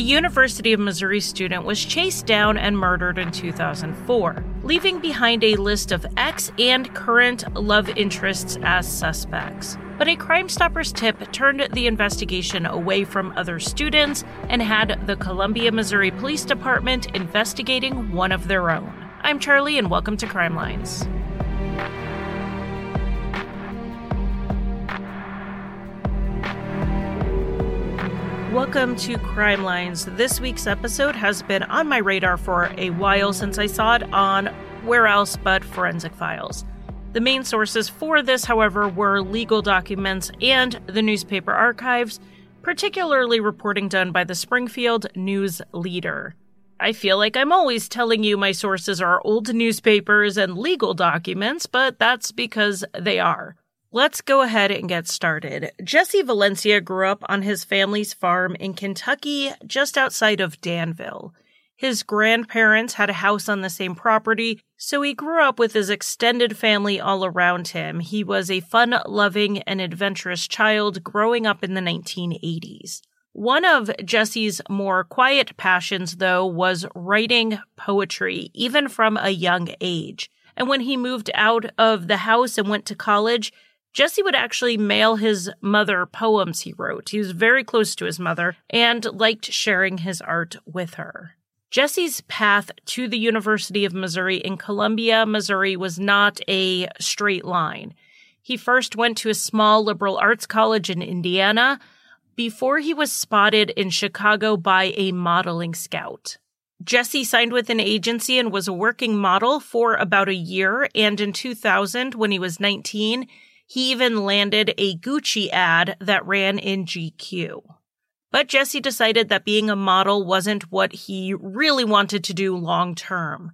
University of Missouri student was chased down and murdered in 2004, leaving behind a list of ex and current love interests as suspects. But a Crime Stoppers tip turned the investigation away from other students and had the Columbia, Missouri Police Department investigating one of their own. I'm Charlie, and welcome to Crime Lines. Welcome to Crime Lines. This week's episode has been on my radar for a while since I saw it on Where Else But Forensic Files. The main sources for this, however, were legal documents and the newspaper archives, particularly reporting done by the Springfield News Leader. I feel like I'm always telling you my sources are old newspapers and legal documents, but that's because they are. Let's go ahead and get started. Jesse Valencia grew up on his family's farm in Kentucky, just outside of Danville. His grandparents had a house on the same property, so he grew up with his extended family all around him. He was a fun loving and adventurous child growing up in the 1980s. One of Jesse's more quiet passions, though, was writing poetry, even from a young age. And when he moved out of the house and went to college, Jesse would actually mail his mother poems he wrote. He was very close to his mother and liked sharing his art with her. Jesse's path to the University of Missouri in Columbia, Missouri was not a straight line. He first went to a small liberal arts college in Indiana before he was spotted in Chicago by a modeling scout. Jesse signed with an agency and was a working model for about a year. And in 2000, when he was 19, he even landed a Gucci ad that ran in GQ. But Jesse decided that being a model wasn't what he really wanted to do long term.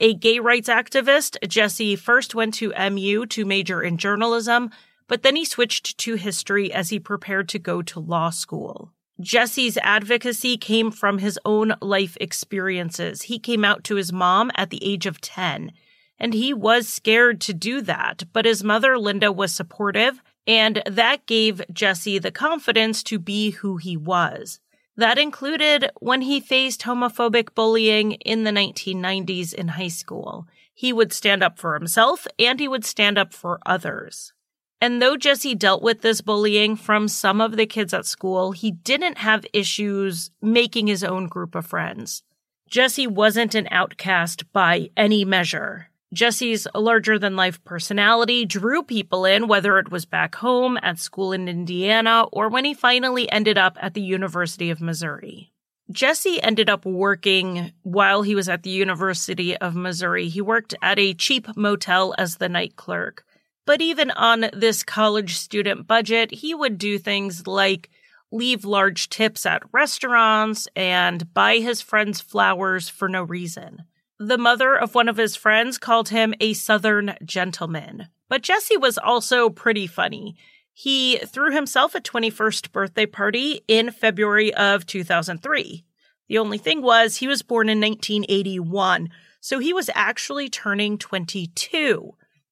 A gay rights activist, Jesse first went to MU to major in journalism, but then he switched to history as he prepared to go to law school. Jesse's advocacy came from his own life experiences. He came out to his mom at the age of 10 and he was scared to do that, but his mother, Linda, was supportive, and that gave Jesse the confidence to be who he was. That included when he faced homophobic bullying in the 1990s in high school. He would stand up for himself and he would stand up for others. And though Jesse dealt with this bullying from some of the kids at school, he didn't have issues making his own group of friends. Jesse wasn't an outcast by any measure. Jesse's larger than life personality drew people in, whether it was back home, at school in Indiana, or when he finally ended up at the University of Missouri. Jesse ended up working while he was at the University of Missouri. He worked at a cheap motel as the night clerk. But even on this college student budget, he would do things like leave large tips at restaurants and buy his friends flowers for no reason. The mother of one of his friends called him a Southern gentleman. But Jesse was also pretty funny. He threw himself a 21st birthday party in February of 2003. The only thing was, he was born in 1981, so he was actually turning 22.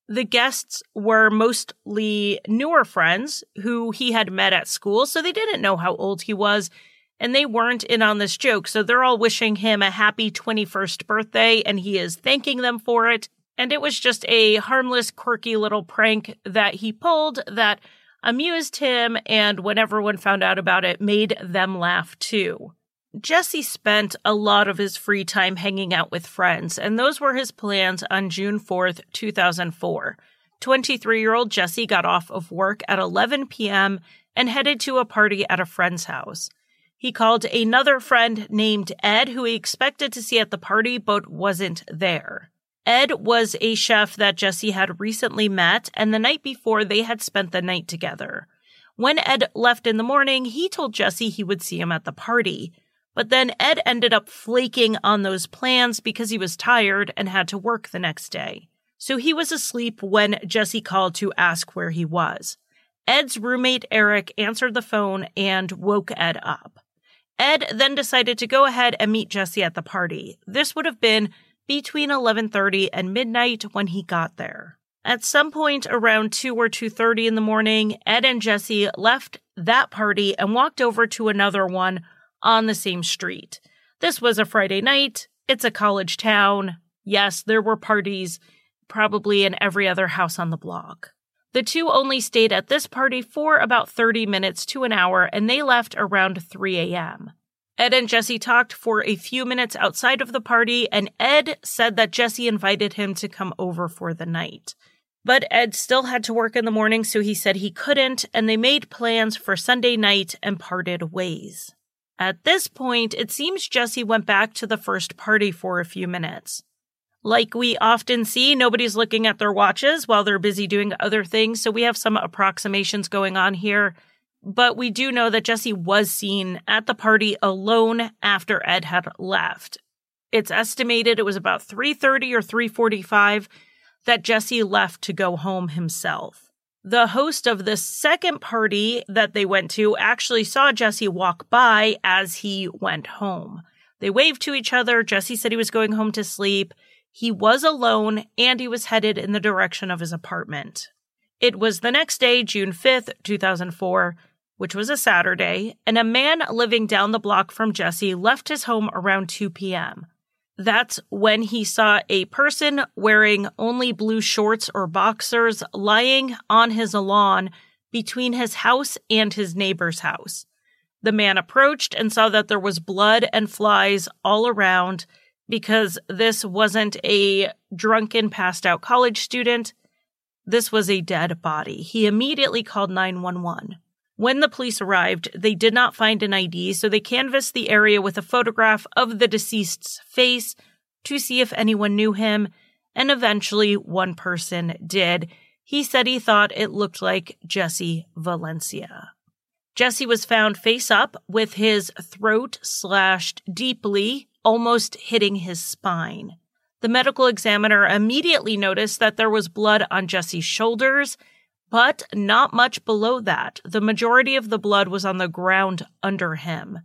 The guests were mostly newer friends who he had met at school, so they didn't know how old he was and they weren't in on this joke, so they're all wishing him a happy 21st birthday, and he is thanking them for it. And it was just a harmless, quirky little prank that he pulled that amused him, and when everyone found out about it, made them laugh too. Jesse spent a lot of his free time hanging out with friends, and those were his plans on June 4th, 2004. 23 year old Jesse got off of work at 11 p.m. and headed to a party at a friend's house. He called another friend named Ed, who he expected to see at the party but wasn't there. Ed was a chef that Jesse had recently met, and the night before they had spent the night together. When Ed left in the morning, he told Jesse he would see him at the party. But then Ed ended up flaking on those plans because he was tired and had to work the next day. So he was asleep when Jesse called to ask where he was. Ed's roommate Eric answered the phone and woke Ed up. Ed then decided to go ahead and meet Jesse at the party. This would have been between 11:30 and midnight when he got there. At some point around 2 or 2:30 in the morning, Ed and Jesse left that party and walked over to another one on the same street. This was a Friday night. It's a college town. Yes, there were parties, probably in every other house on the block. The two only stayed at this party for about 30 minutes to an hour, and they left around 3 a.m. Ed and Jesse talked for a few minutes outside of the party, and Ed said that Jesse invited him to come over for the night. But Ed still had to work in the morning, so he said he couldn't, and they made plans for Sunday night and parted ways. At this point, it seems Jesse went back to the first party for a few minutes. Like we often see, nobody's looking at their watches while they're busy doing other things, so we have some approximations going on here. But we do know that Jesse was seen at the party alone after Ed had left. It's estimated it was about 3:30 or 3:45 that Jesse left to go home himself. The host of the second party that they went to actually saw Jesse walk by as he went home. They waved to each other. Jesse said he was going home to sleep. He was alone and he was headed in the direction of his apartment. It was the next day, June 5th, 2004, which was a Saturday, and a man living down the block from Jesse left his home around 2 p.m. That's when he saw a person wearing only blue shorts or boxers lying on his lawn between his house and his neighbor's house. The man approached and saw that there was blood and flies all around because this wasn't a drunken, passed out college student. This was a dead body. He immediately called 911. When the police arrived, they did not find an ID, so they canvassed the area with a photograph of the deceased's face to see if anyone knew him, and eventually one person did. He said he thought it looked like Jesse Valencia. Jesse was found face up with his throat slashed deeply, almost hitting his spine. The medical examiner immediately noticed that there was blood on Jesse's shoulders but not much below that. The majority of the blood was on the ground under him.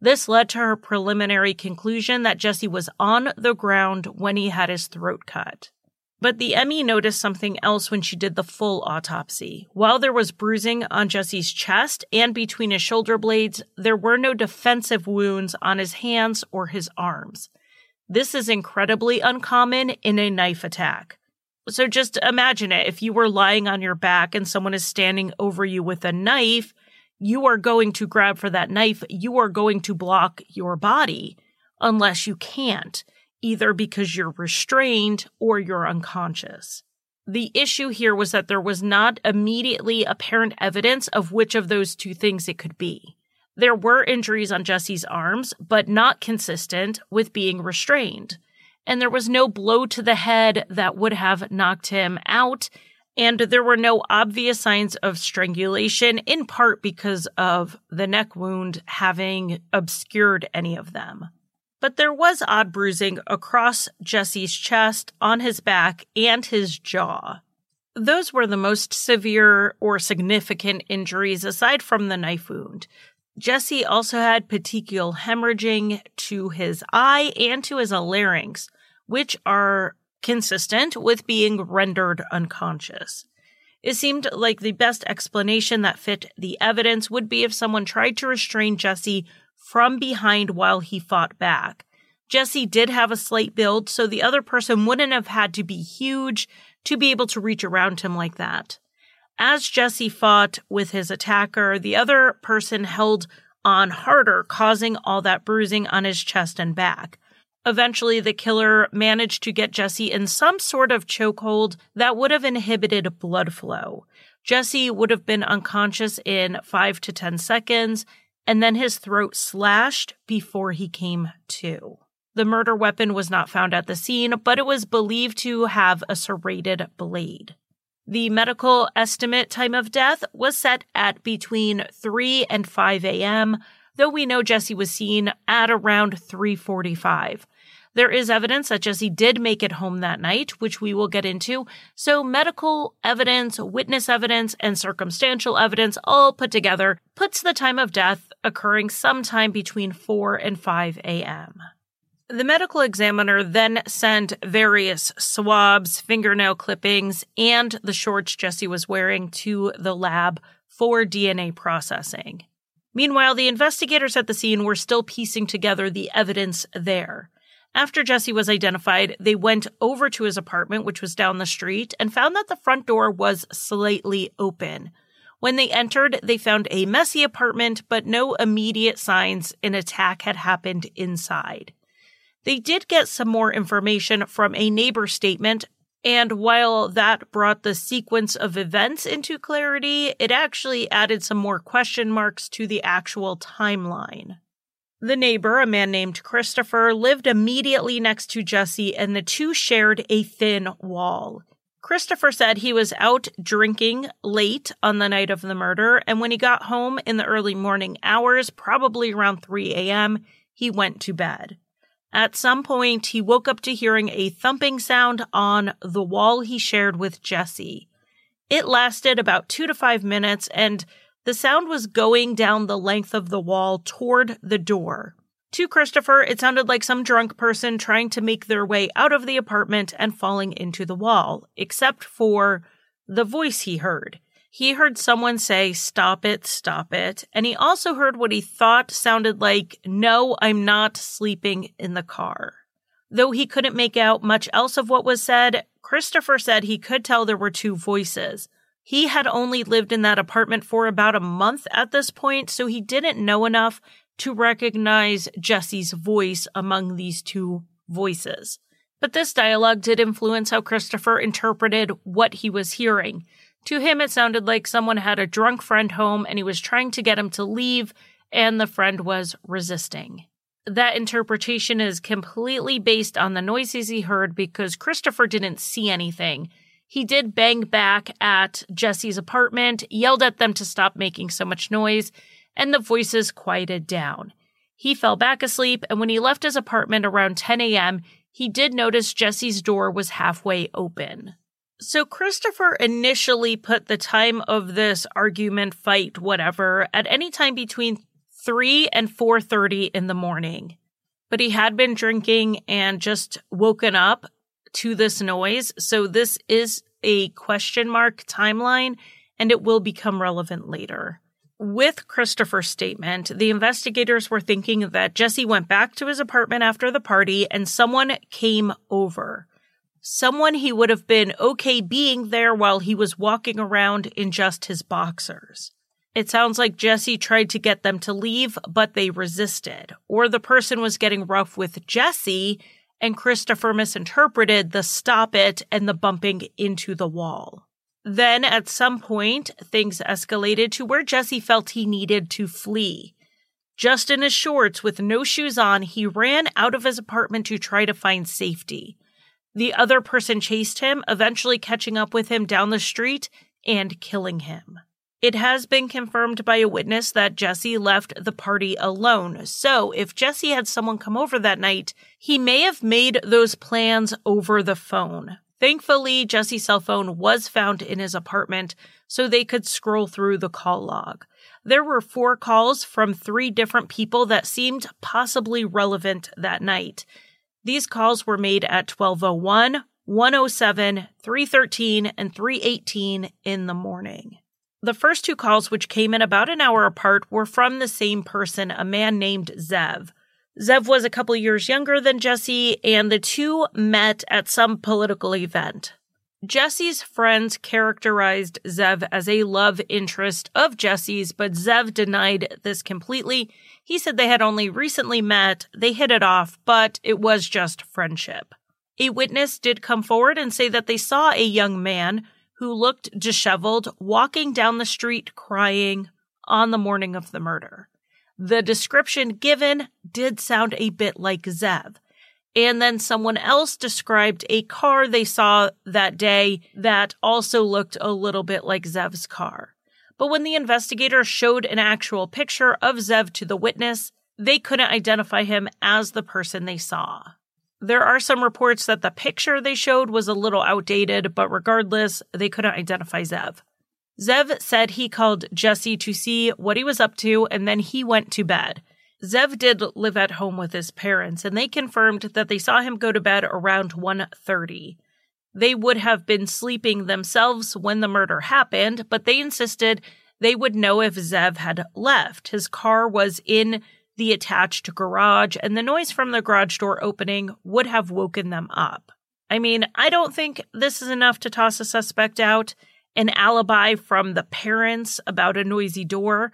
This led to her preliminary conclusion that Jesse was on the ground when he had his throat cut. But the ME noticed something else when she did the full autopsy. While there was bruising on Jesse's chest and between his shoulder blades, there were no defensive wounds on his hands or his arms. This is incredibly uncommon in a knife attack. So just imagine it. If you were lying on your back and someone is standing over you with a knife, you are going to grab for that knife. You are going to block your body unless you can't, either because you're restrained or you're unconscious. The issue here was that there was not immediately apparent evidence of which of those two things it could be. There were injuries on Jesse's arms, but not consistent with being restrained and there was no blow to the head that would have knocked him out. And there were no obvious signs of strangulation, in part because of the neck wound having obscured any of them. But there was odd bruising across Jesse's chest, on his back, and his jaw. Those were the most severe or significant injuries aside from the knife wound. Jesse also had petechial hemorrhaging to his eye and to his larynx, which are consistent with being rendered unconscious. It seemed like the best explanation that fit the evidence would be if someone tried to restrain Jesse from behind while he fought back. Jesse did have a slight build, so the other person wouldn't have had to be huge to be able to reach around him like that. As Jesse fought with his attacker, the other person held on harder, causing all that bruising on his chest and back. Eventually, the killer managed to get Jesse in some sort of chokehold that would have inhibited blood flow. Jesse would have been unconscious in five to 10 seconds, and then his throat slashed before he came to. The murder weapon was not found at the scene, but it was believed to have a serrated blade. The medical estimate time of death was set at between 3 and 5 a.m., though we know Jesse was seen at around 345. There is evidence that Jesse did make it home that night, which we will get into. So medical evidence, witness evidence, and circumstantial evidence all put together puts the time of death occurring sometime between 4 and 5 a.m. The medical examiner then sent various swabs, fingernail clippings, and the shorts Jesse was wearing to the lab for DNA processing. Meanwhile, the investigators at the scene were still piecing together the evidence there. After Jesse was identified, they went over to his apartment, which was down the street, and found that the front door was slightly open. When they entered, they found a messy apartment, but no immediate signs an attack had happened inside. They did get some more information from a neighbor statement, and while that brought the sequence of events into clarity, it actually added some more question marks to the actual timeline. The neighbor, a man named Christopher, lived immediately next to Jesse, and the two shared a thin wall. Christopher said he was out drinking late on the night of the murder, and when he got home in the early morning hours, probably around 3 a.m., he went to bed. At some point, he woke up to hearing a thumping sound on the wall he shared with Jesse. It lasted about two to five minutes, and the sound was going down the length of the wall toward the door. To Christopher, it sounded like some drunk person trying to make their way out of the apartment and falling into the wall, except for the voice he heard. He heard someone say, Stop it, stop it. And he also heard what he thought sounded like, No, I'm not sleeping in the car. Though he couldn't make out much else of what was said, Christopher said he could tell there were two voices. He had only lived in that apartment for about a month at this point, so he didn't know enough to recognize Jesse's voice among these two voices. But this dialogue did influence how Christopher interpreted what he was hearing. To him, it sounded like someone had a drunk friend home and he was trying to get him to leave, and the friend was resisting. That interpretation is completely based on the noises he heard because Christopher didn't see anything. He did bang back at Jesse's apartment, yelled at them to stop making so much noise, and the voices quieted down. He fell back asleep, and when he left his apartment around 10 a.m., he did notice Jesse's door was halfway open. So Christopher initially put the time of this argument, fight, whatever, at any time between 3 and 4:30 in the morning. But he had been drinking and just woken up to this noise. So this is a question mark timeline and it will become relevant later. With Christopher's statement, the investigators were thinking that Jesse went back to his apartment after the party and someone came over. Someone he would have been okay being there while he was walking around in just his boxers. It sounds like Jesse tried to get them to leave, but they resisted. Or the person was getting rough with Jesse and Christopher misinterpreted the stop it and the bumping into the wall. Then, at some point, things escalated to where Jesse felt he needed to flee. Just in his shorts with no shoes on, he ran out of his apartment to try to find safety. The other person chased him, eventually catching up with him down the street and killing him. It has been confirmed by a witness that Jesse left the party alone. So, if Jesse had someone come over that night, he may have made those plans over the phone. Thankfully, Jesse's cell phone was found in his apartment, so they could scroll through the call log. There were four calls from three different people that seemed possibly relevant that night. These calls were made at 1201, 107, 313, and 318 in the morning. The first two calls, which came in about an hour apart, were from the same person, a man named Zev. Zev was a couple years younger than Jesse, and the two met at some political event. Jesse's friends characterized Zev as a love interest of Jesse's, but Zev denied this completely. He said they had only recently met, they hit it off, but it was just friendship. A witness did come forward and say that they saw a young man who looked disheveled, walking down the street crying on the morning of the murder. The description given did sound a bit like Zev. And then someone else described a car they saw that day that also looked a little bit like Zev's car. But when the investigator showed an actual picture of Zev to the witness, they couldn't identify him as the person they saw. There are some reports that the picture they showed was a little outdated, but regardless, they couldn't identify Zev. Zev said he called Jesse to see what he was up to and then he went to bed. Zev did live at home with his parents and they confirmed that they saw him go to bed around 1:30. They would have been sleeping themselves when the murder happened, but they insisted they would know if Zev had left. His car was in the attached garage, and the noise from the garage door opening would have woken them up. I mean, I don't think this is enough to toss a suspect out. An alibi from the parents about a noisy door,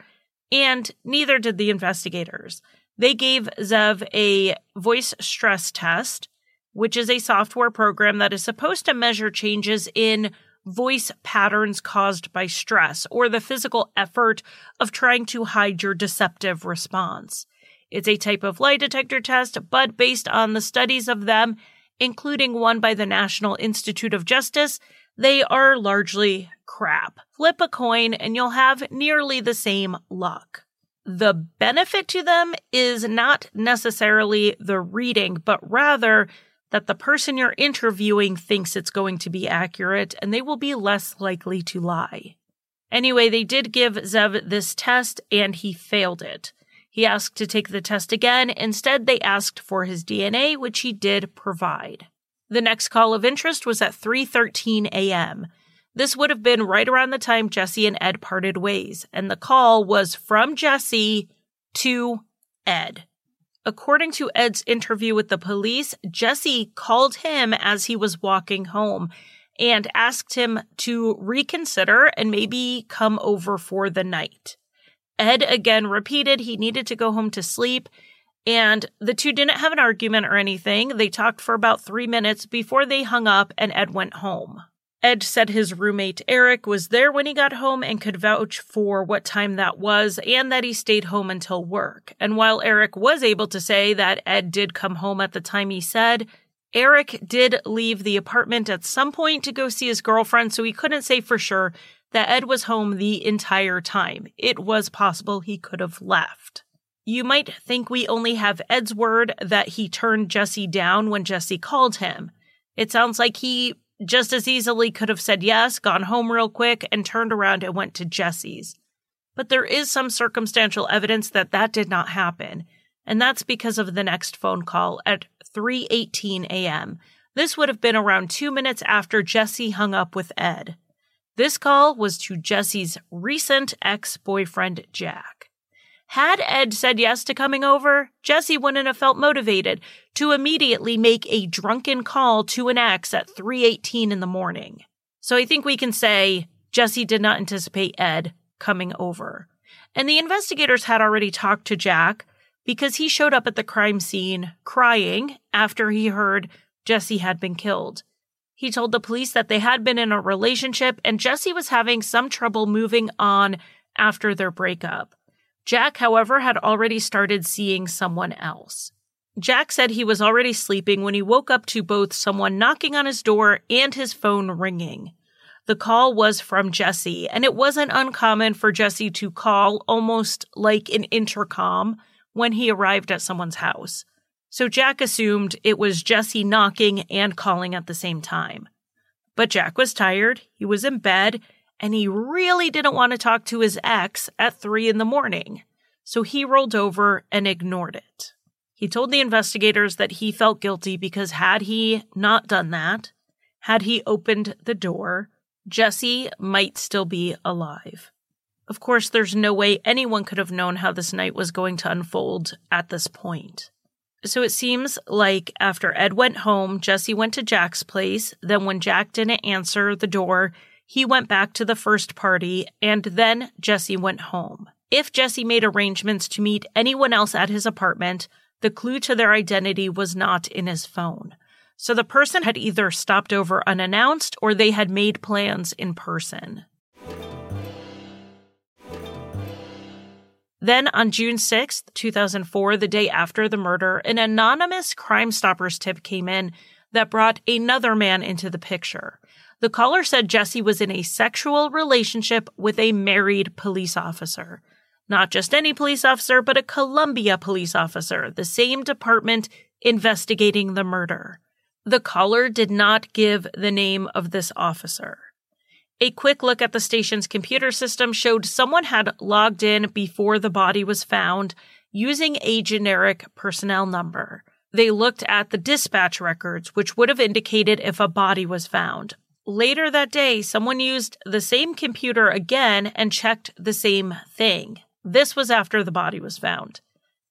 and neither did the investigators. They gave Zev a voice stress test, which is a software program that is supposed to measure changes in voice patterns caused by stress or the physical effort of trying to hide your deceptive response. It's a type of lie detector test, but based on the studies of them, including one by the National Institute of Justice, they are largely crap. Flip a coin and you'll have nearly the same luck. The benefit to them is not necessarily the reading, but rather that the person you're interviewing thinks it's going to be accurate and they will be less likely to lie. Anyway, they did give Zev this test and he failed it. He asked to take the test again. Instead, they asked for his DNA, which he did provide. The next call of interest was at 3:13 a.m. This would have been right around the time Jesse and Ed parted ways, and the call was from Jesse to Ed. According to Ed's interview with the police, Jesse called him as he was walking home and asked him to reconsider and maybe come over for the night. Ed again repeated he needed to go home to sleep, and the two didn't have an argument or anything. They talked for about three minutes before they hung up and Ed went home. Ed said his roommate Eric was there when he got home and could vouch for what time that was and that he stayed home until work. And while Eric was able to say that Ed did come home at the time he said, Eric did leave the apartment at some point to go see his girlfriend, so he couldn't say for sure that Ed was home the entire time. It was possible he could have left. You might think we only have Ed's word that he turned Jesse down when Jesse called him. It sounds like he just as easily could have said yes, gone home real quick, and turned around and went to Jesse's. But there is some circumstantial evidence that that did not happen, and that's because of the next phone call at 3:18 a.m. This would have been around 2 minutes after Jesse hung up with Ed. This call was to Jesse's recent ex-boyfriend Jack. Had Ed said yes to coming over, Jesse wouldn't have felt motivated to immediately make a drunken call to an ex at 3:18 in the morning. So I think we can say Jesse did not anticipate Ed coming over. And the investigators had already talked to Jack because he showed up at the crime scene crying after he heard Jesse had been killed. He told the police that they had been in a relationship and Jesse was having some trouble moving on after their breakup. Jack, however, had already started seeing someone else. Jack said he was already sleeping when he woke up to both someone knocking on his door and his phone ringing. The call was from Jesse, and it wasn't uncommon for Jesse to call almost like an intercom when he arrived at someone's house. So Jack assumed it was Jesse knocking and calling at the same time. But Jack was tired, he was in bed, and he really didn't want to talk to his ex at three in the morning, so he rolled over and ignored it. He told the investigators that he felt guilty because had he not done that, had he opened the door, Jesse might still be alive. Of course, there's no way anyone could have known how this night was going to unfold at this point. So it seems like after Ed went home, Jesse went to Jack's place. Then, when Jack didn't answer the door, he went back to the first party, and then Jesse went home. If Jesse made arrangements to meet anyone else at his apartment, the clue to their identity was not in his phone. So the person had either stopped over unannounced or they had made plans in person. Then on June 6, 2004, the day after the murder, an anonymous Crime Stoppers tip came in that brought another man into the picture. The caller said Jesse was in a sexual relationship with a married police officer. Not just any police officer, but a Columbia police officer, the same department investigating the murder. The caller did not give the name of this officer. A quick look at the station's computer system showed someone had logged in before the body was found using a generic personnel number. They looked at the dispatch records, which would have indicated if a body was found. Later that day, someone used the same computer again and checked the same thing. This was after the body was found.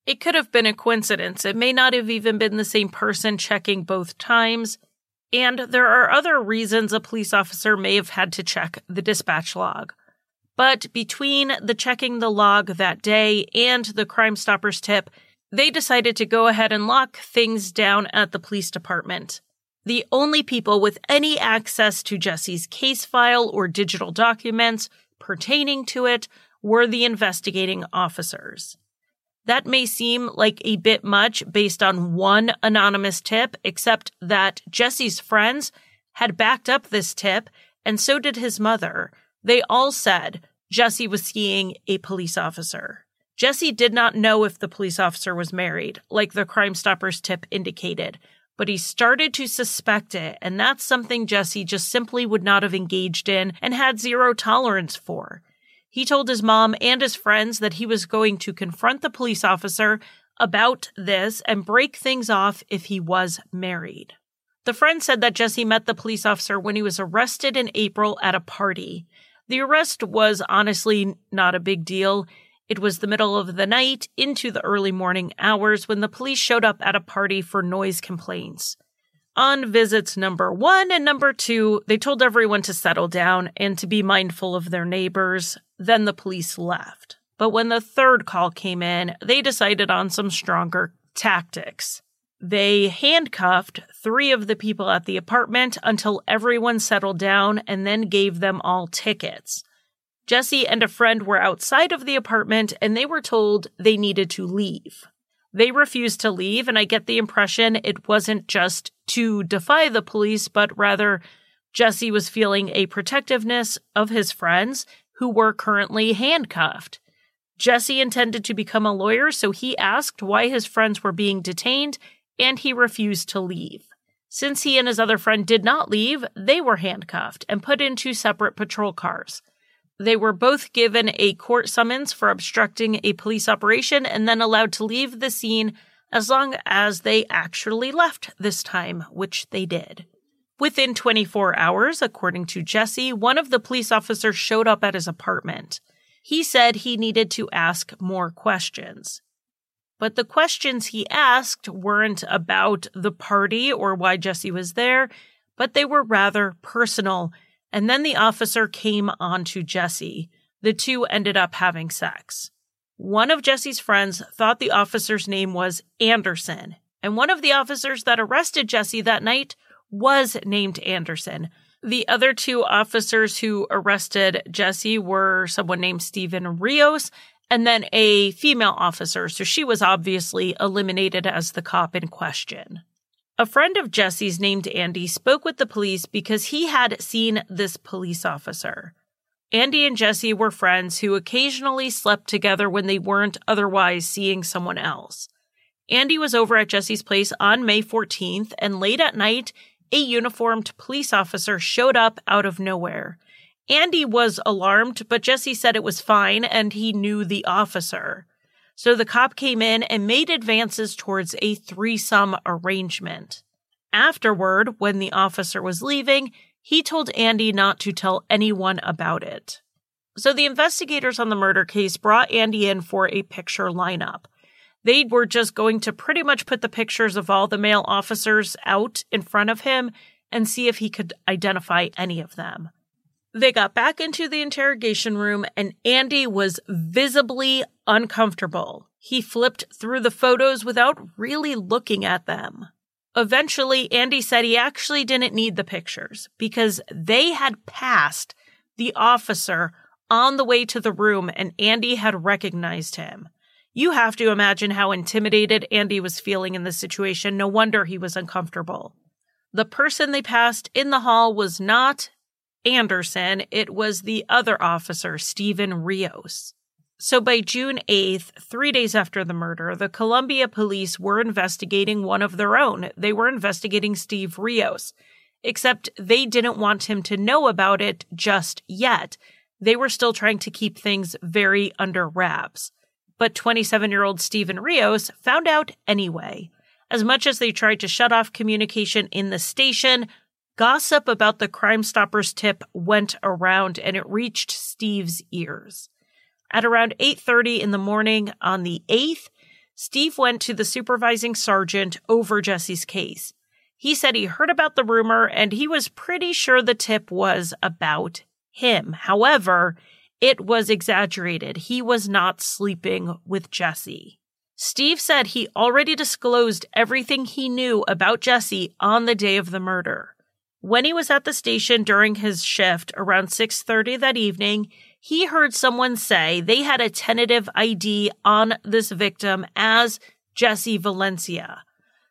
It could have been a coincidence. It may not have even been the same person checking both times. And there are other reasons a police officer may have had to check the dispatch log. But between the checking the log that day and the Crime Stoppers tip, they decided to go ahead and lock things down at the police department. The only people with any access to Jesse's case file or digital documents pertaining to it were the investigating officers. That may seem like a bit much based on one anonymous tip, except that Jesse's friends had backed up this tip, and so did his mother. They all said Jesse was seeing a police officer. Jesse did not know if the police officer was married, like the Crime Stoppers tip indicated, but he started to suspect it, and that's something Jesse just simply would not have engaged in and had zero tolerance for. He told his mom and his friends that he was going to confront the police officer about this and break things off if he was married. The friend said that Jesse met the police officer when he was arrested in April at a party. The arrest was honestly not a big deal. It was the middle of the night into the early morning hours when the police showed up at a party for noise complaints. On visits number one and number two, they told everyone to settle down and to be mindful of their neighbors. Then the police left. But when the third call came in, they decided on some stronger tactics. They handcuffed three of the people at the apartment until everyone settled down and then gave them all tickets. Jesse and a friend were outside of the apartment and they were told they needed to leave. They refused to leave, and I get the impression it wasn't just to defy the police, but rather Jesse was feeling a protectiveness of his friends who were currently handcuffed. Jesse intended to become a lawyer, so he asked why his friends were being detained, and he refused to leave. Since he and his other friend did not leave, they were handcuffed and put into separate patrol cars. They were both given a court summons for obstructing a police operation and then allowed to leave the scene as long as they actually left this time, which they did. Within 24 hours, according to Jesse, one of the police officers showed up at his apartment. He said he needed to ask more questions. But the questions he asked weren't about the party or why Jesse was there, but they were rather personal and then the officer came on to Jesse. The two ended up having sex. One of Jesse's friends thought the officer's name was Anderson, and one of the officers that arrested Jesse that night was named Anderson. The other two officers who arrested Jesse were someone named Steven Rios and then a female officer, so she was obviously eliminated as the cop in question. A friend of Jesse's named Andy spoke with the police because he had seen this police officer. Andy and Jesse were friends who occasionally slept together when they weren't otherwise seeing someone else. Andy was over at Jesse's place on May 14th, and late at night, a uniformed police officer showed up out of nowhere. Andy was alarmed, but Jesse said it was fine and he knew the officer. So the cop came in and made advances towards a threesome arrangement. Afterward, when the officer was leaving, he told Andy not to tell anyone about it. So the investigators on the murder case brought Andy in for a picture lineup. They were just going to pretty much put the pictures of all the male officers out in front of him and see if he could identify any of them. They got back into the interrogation room and Andy was visibly uncomfortable. He flipped through the photos without really looking at them. Eventually, Andy said he actually didn't need the pictures because they had passed the officer on the way to the room and Andy had recognized him. You have to imagine how intimidated Andy was feeling in this situation. No wonder he was uncomfortable. The person they passed in the hall was not Anderson, it was the other officer, Steven Rios. So by June 8th, three days after the murder, the Columbia police were investigating one of their own. They were investigating Steve Rios, except they didn't want him to know about it just yet. They were still trying to keep things very under wraps. But 27 year old Steven Rios found out anyway. As much as they tried to shut off communication in the station, gossip about the Crime Stoppers tip went around and it reached Steve's ears. At around 8:30 in the morning on the 8th, Steve went to the supervising sergeant over Jesse's case. He said he heard about the rumor and he was pretty sure the tip was about him. However, it was exaggerated. He was not sleeping with Jesse. Steve said he already disclosed everything he knew about Jesse on the day of the murder. When he was at the station during his shift around 6:30 that evening, he heard someone say they had a tentative ID on this victim as Jesse Valencia.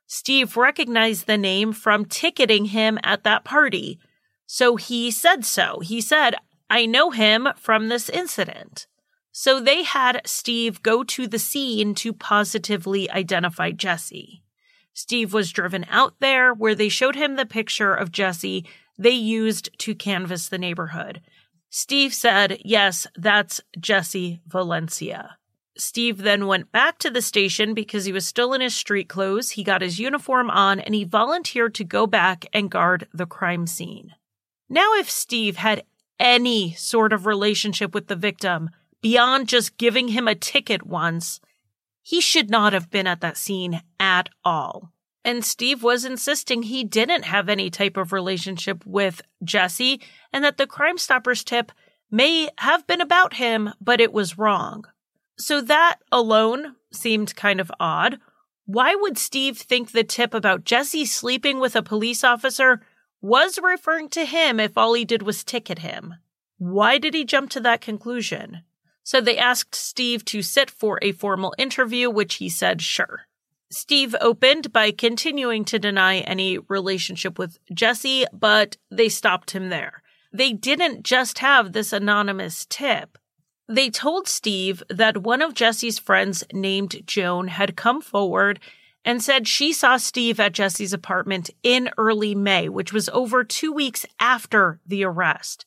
Steve recognized the name from ticketing him at that party. So he said so. He said, I know him from this incident. So they had Steve go to the scene to positively identify Jesse. Steve was driven out there where they showed him the picture of Jesse they used to canvass the neighborhood. Steve said, Yes, that's Jesse Valencia. Steve then went back to the station because he was still in his street clothes. He got his uniform on and he volunteered to go back and guard the crime scene. Now, if Steve had any sort of relationship with the victim beyond just giving him a ticket once, he should not have been at that scene at all. And Steve was insisting he didn't have any type of relationship with Jesse and that the Crime Stoppers tip may have been about him, but it was wrong. So that alone seemed kind of odd. Why would Steve think the tip about Jesse sleeping with a police officer was referring to him if all he did was ticket him? Why did he jump to that conclusion? So they asked Steve to sit for a formal interview, which he said sure. Steve opened by continuing to deny any relationship with Jesse, but they stopped him there. They didn't just have this anonymous tip. They told Steve that one of Jesse's friends named Joan had come forward and said she saw Steve at Jesse's apartment in early May, which was over two weeks after the arrest.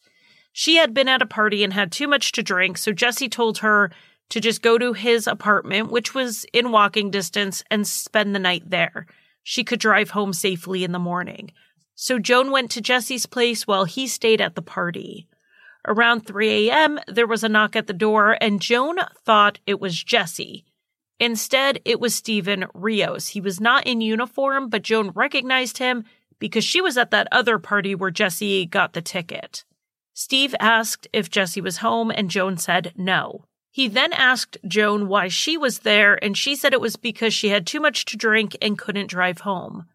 She had been at a party and had too much to drink, so Jesse told her to just go to his apartment, which was in walking distance, and spend the night there. She could drive home safely in the morning. So Joan went to Jesse's place while he stayed at the party. Around 3 a.m., there was a knock at the door, and Joan thought it was Jesse. Instead, it was Steven Rios. He was not in uniform, but Joan recognized him because she was at that other party where Jesse got the ticket. Steve asked if Jesse was home, and Joan said no. He then asked Joan why she was there, and she said it was because she had too much to drink and couldn't drive home.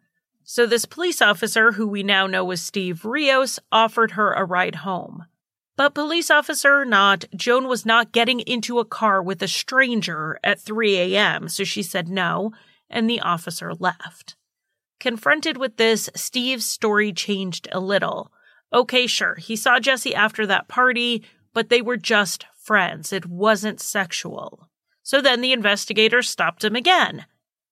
So, this police officer, who we now know was Steve Rios, offered her a ride home. But, police officer or not, Joan was not getting into a car with a stranger at 3 a.m., so she said no, and the officer left. Confronted with this, Steve's story changed a little. Okay, sure, he saw Jesse after that party, but they were just friends. It wasn't sexual. So then the investigators stopped him again.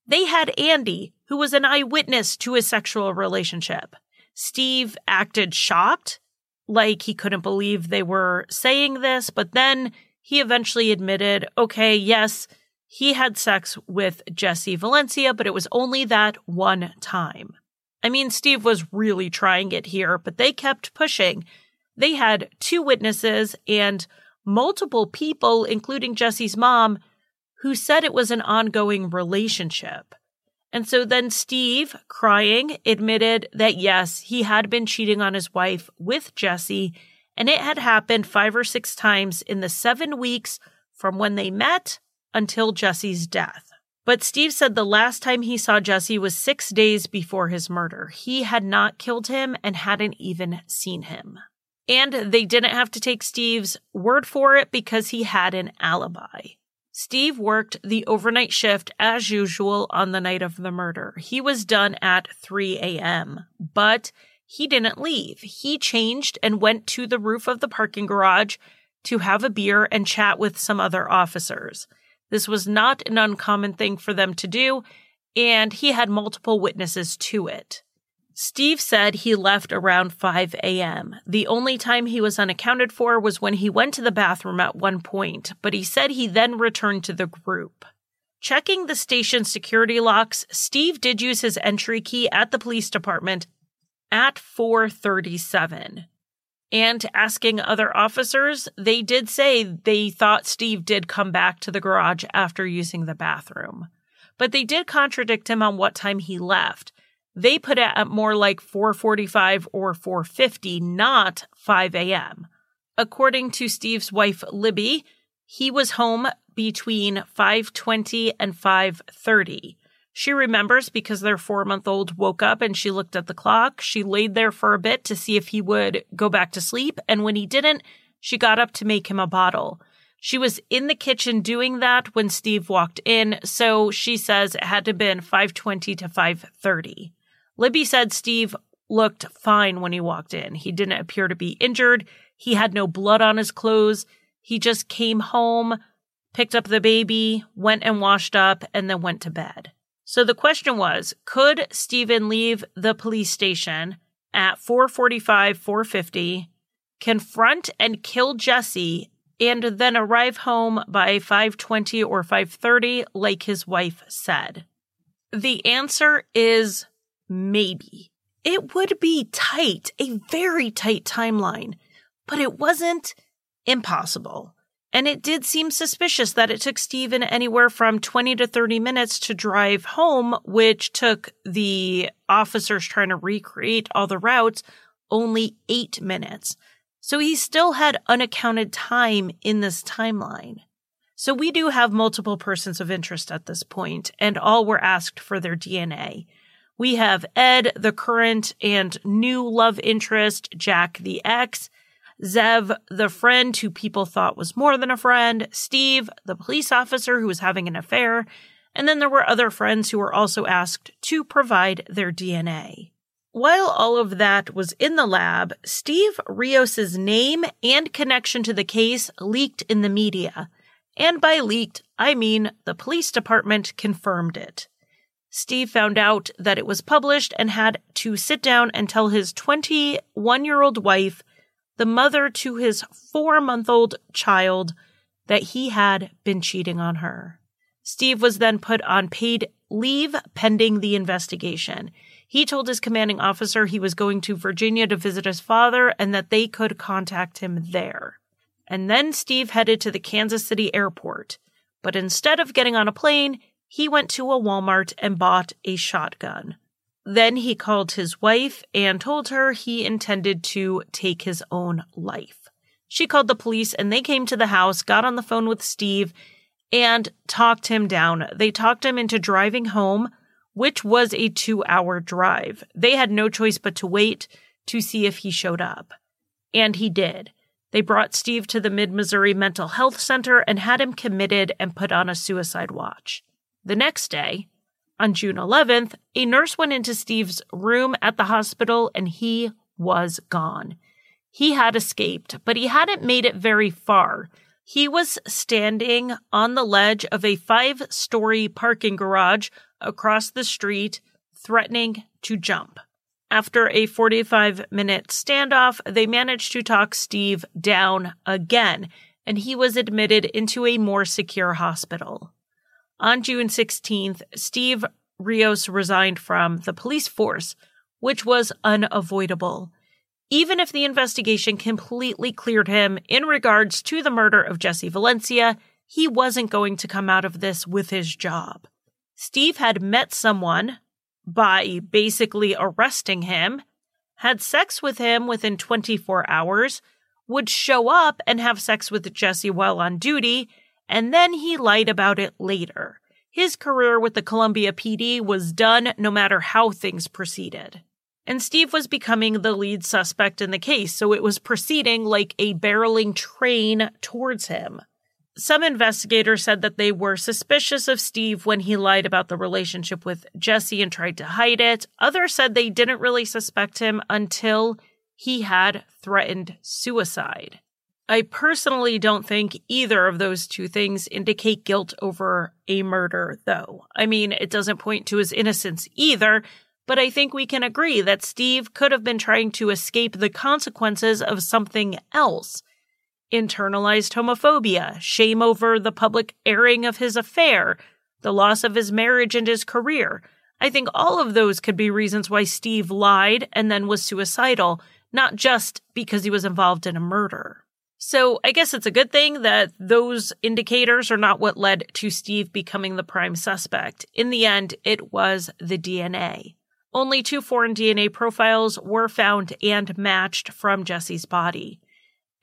They had Andy, who was an eyewitness to a sexual relationship. Steve acted shocked, like he couldn't believe they were saying this, but then he eventually admitted, okay, yes, he had sex with Jesse Valencia, but it was only that one time. I mean, Steve was really trying it here, but they kept pushing. They had two witnesses and multiple people, including Jesse's mom, who said it was an ongoing relationship. And so then Steve, crying, admitted that yes, he had been cheating on his wife with Jesse, and it had happened five or six times in the seven weeks from when they met until Jesse's death. But Steve said the last time he saw Jesse was six days before his murder. He had not killed him and hadn't even seen him. And they didn't have to take Steve's word for it because he had an alibi. Steve worked the overnight shift as usual on the night of the murder. He was done at 3 a.m., but he didn't leave. He changed and went to the roof of the parking garage to have a beer and chat with some other officers. This was not an uncommon thing for them to do, and he had multiple witnesses to it. Steve said he left around 5 a.m. The only time he was unaccounted for was when he went to the bathroom at one point, but he said he then returned to the group. Checking the station security locks, Steve did use his entry key at the police department at 437. And asking other officers, they did say they thought Steve did come back to the garage after using the bathroom. But they did contradict him on what time he left. They put it at more like 445 or 450, not 5 a.m. According to Steve's wife Libby, he was home between 5:20 and 5:30. She remembers because their 4-month-old woke up and she looked at the clock. She laid there for a bit to see if he would go back to sleep, and when he didn't, she got up to make him a bottle. She was in the kitchen doing that when Steve walked in, so she says it had to have been 5:20 to 5:30. Libby said Steve looked fine when he walked in. He didn't appear to be injured. He had no blood on his clothes. He just came home, picked up the baby, went and washed up, and then went to bed. So the question was, could Steven leave the police station at 445, 450, confront and kill Jesse, and then arrive home by 520 or 530 like his wife said? The answer is maybe. It would be tight, a very tight timeline, but it wasn't impossible. And it did seem suspicious that it took Steven anywhere from 20 to 30 minutes to drive home, which took the officers trying to recreate all the routes only eight minutes. So he still had unaccounted time in this timeline. So we do have multiple persons of interest at this point, and all were asked for their DNA. We have Ed, the current and new love interest, Jack the ex, Zev, the friend who people thought was more than a friend, Steve, the police officer who was having an affair, and then there were other friends who were also asked to provide their DNA. While all of that was in the lab, Steve Rios's name and connection to the case leaked in the media. And by leaked, I mean the police department confirmed it. Steve found out that it was published and had to sit down and tell his 21 year old wife the mother to his four month old child that he had been cheating on her. Steve was then put on paid leave pending the investigation. He told his commanding officer he was going to Virginia to visit his father and that they could contact him there. And then Steve headed to the Kansas City airport. But instead of getting on a plane, he went to a Walmart and bought a shotgun. Then he called his wife and told her he intended to take his own life. She called the police and they came to the house, got on the phone with Steve, and talked him down. They talked him into driving home, which was a two hour drive. They had no choice but to wait to see if he showed up. And he did. They brought Steve to the Mid Missouri Mental Health Center and had him committed and put on a suicide watch. The next day, on June 11th, a nurse went into Steve's room at the hospital and he was gone. He had escaped, but he hadn't made it very far. He was standing on the ledge of a five story parking garage across the street, threatening to jump. After a 45 minute standoff, they managed to talk Steve down again, and he was admitted into a more secure hospital. On June 16th, Steve Rios resigned from the police force, which was unavoidable. Even if the investigation completely cleared him in regards to the murder of Jesse Valencia, he wasn't going to come out of this with his job. Steve had met someone by basically arresting him, had sex with him within 24 hours, would show up and have sex with Jesse while on duty, and then he lied about it later. His career with the Columbia PD was done no matter how things proceeded. And Steve was becoming the lead suspect in the case, so it was proceeding like a barreling train towards him. Some investigators said that they were suspicious of Steve when he lied about the relationship with Jesse and tried to hide it. Others said they didn't really suspect him until he had threatened suicide. I personally don't think either of those two things indicate guilt over a murder, though. I mean, it doesn't point to his innocence either, but I think we can agree that Steve could have been trying to escape the consequences of something else. Internalized homophobia, shame over the public airing of his affair, the loss of his marriage and his career. I think all of those could be reasons why Steve lied and then was suicidal, not just because he was involved in a murder. So I guess it's a good thing that those indicators are not what led to Steve becoming the prime suspect. In the end, it was the DNA. Only two foreign DNA profiles were found and matched from Jesse's body.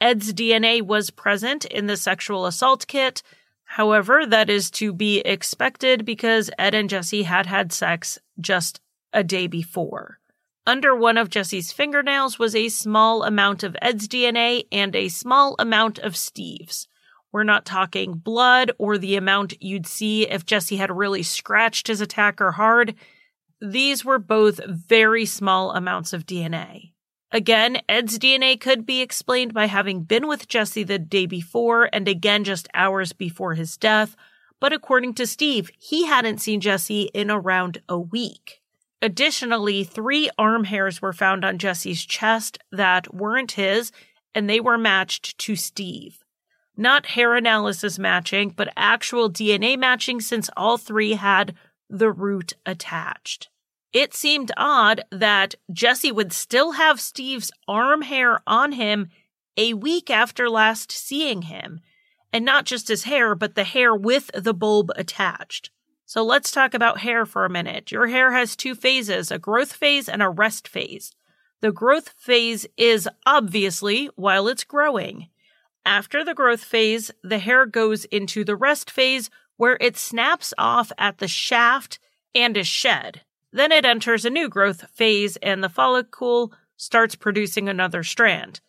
Ed's DNA was present in the sexual assault kit. However, that is to be expected because Ed and Jesse had had sex just a day before. Under one of Jesse's fingernails was a small amount of Ed's DNA and a small amount of Steve's. We're not talking blood or the amount you'd see if Jesse had really scratched his attacker hard. These were both very small amounts of DNA. Again, Ed's DNA could be explained by having been with Jesse the day before and again just hours before his death, but according to Steve, he hadn't seen Jesse in around a week. Additionally, three arm hairs were found on Jesse's chest that weren't his, and they were matched to Steve. Not hair analysis matching, but actual DNA matching since all three had the root attached. It seemed odd that Jesse would still have Steve's arm hair on him a week after last seeing him, and not just his hair, but the hair with the bulb attached. So let's talk about hair for a minute. Your hair has two phases, a growth phase and a rest phase. The growth phase is obviously while it's growing. After the growth phase, the hair goes into the rest phase where it snaps off at the shaft and is shed. Then it enters a new growth phase and the follicle starts producing another strand.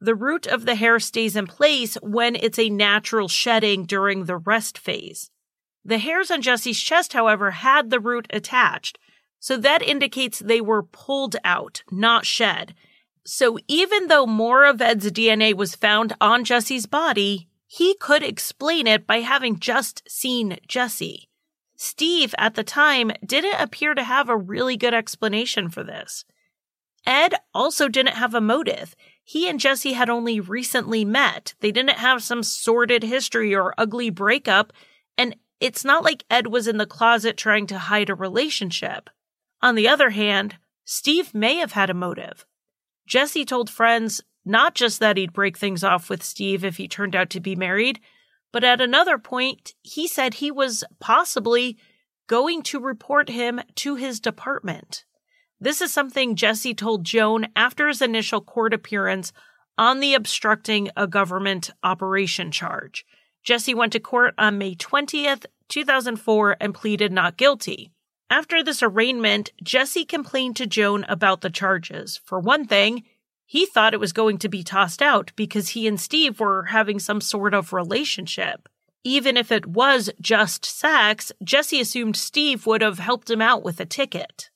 The root of the hair stays in place when it's a natural shedding during the rest phase. The hairs on Jesse's chest, however, had the root attached, so that indicates they were pulled out, not shed. So even though more of Ed's DNA was found on Jesse's body, he could explain it by having just seen Jesse. Steve, at the time, didn't appear to have a really good explanation for this. Ed also didn't have a motive. He and Jesse had only recently met. They didn't have some sordid history or ugly breakup, it's not like Ed was in the closet trying to hide a relationship. On the other hand, Steve may have had a motive. Jesse told friends not just that he'd break things off with Steve if he turned out to be married, but at another point, he said he was possibly going to report him to his department. This is something Jesse told Joan after his initial court appearance on the obstructing a government operation charge. Jesse went to court on May 20th, 2004, and pleaded not guilty. After this arraignment, Jesse complained to Joan about the charges. For one thing, he thought it was going to be tossed out because he and Steve were having some sort of relationship. Even if it was just sex, Jesse assumed Steve would have helped him out with a ticket.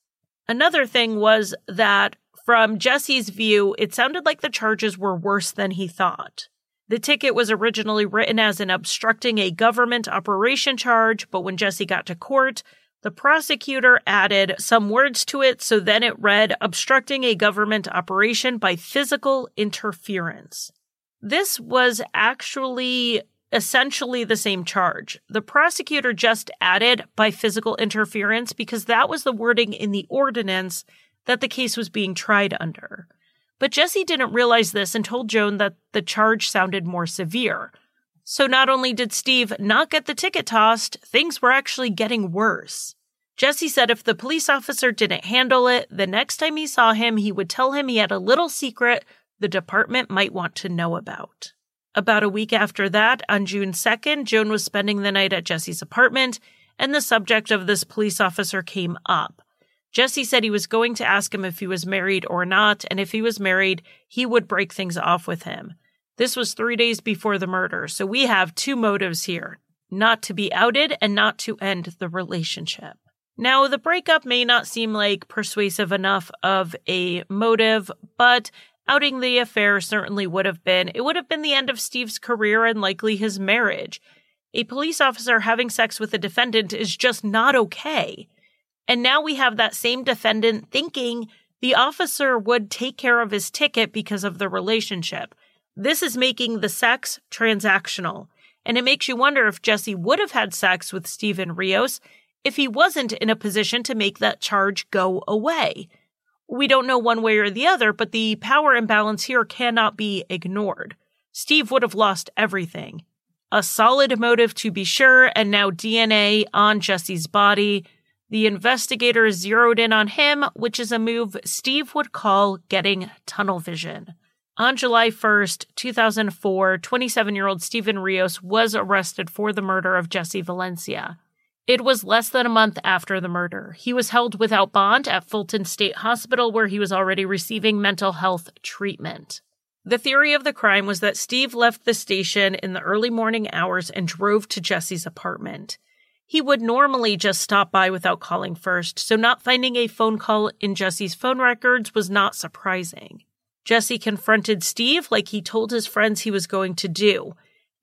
Another thing was that, from Jesse's view, it sounded like the charges were worse than he thought. The ticket was originally written as an obstructing a government operation charge, but when Jesse got to court, the prosecutor added some words to it, so then it read obstructing a government operation by physical interference. This was actually essentially the same charge. The prosecutor just added by physical interference because that was the wording in the ordinance that the case was being tried under. But Jesse didn't realize this and told Joan that the charge sounded more severe. So not only did Steve not get the ticket tossed, things were actually getting worse. Jesse said if the police officer didn't handle it, the next time he saw him, he would tell him he had a little secret the department might want to know about. About a week after that, on June 2nd, Joan was spending the night at Jesse's apartment, and the subject of this police officer came up. Jesse said he was going to ask him if he was married or not, and if he was married, he would break things off with him. This was three days before the murder, so we have two motives here not to be outed and not to end the relationship. Now, the breakup may not seem like persuasive enough of a motive, but outing the affair certainly would have been. It would have been the end of Steve's career and likely his marriage. A police officer having sex with a defendant is just not okay. And now we have that same defendant thinking the officer would take care of his ticket because of the relationship. This is making the sex transactional. And it makes you wonder if Jesse would have had sex with Steven Rios if he wasn't in a position to make that charge go away. We don't know one way or the other, but the power imbalance here cannot be ignored. Steve would have lost everything. A solid motive to be sure, and now DNA on Jesse's body. The investigators zeroed in on him, which is a move Steve would call getting tunnel vision. On July 1st, 2004, 27 year old Steven Rios was arrested for the murder of Jesse Valencia. It was less than a month after the murder. He was held without bond at Fulton State Hospital, where he was already receiving mental health treatment. The theory of the crime was that Steve left the station in the early morning hours and drove to Jesse's apartment. He would normally just stop by without calling first, so not finding a phone call in Jesse's phone records was not surprising. Jesse confronted Steve like he told his friends he was going to do.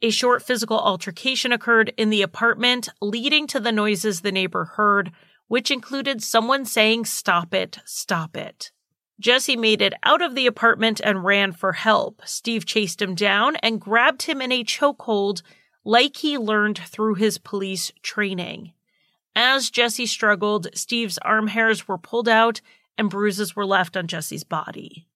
A short physical altercation occurred in the apartment, leading to the noises the neighbor heard, which included someone saying, Stop it, stop it. Jesse made it out of the apartment and ran for help. Steve chased him down and grabbed him in a chokehold, like he learned through his police training. As Jesse struggled, Steve's arm hairs were pulled out and bruises were left on Jesse's body.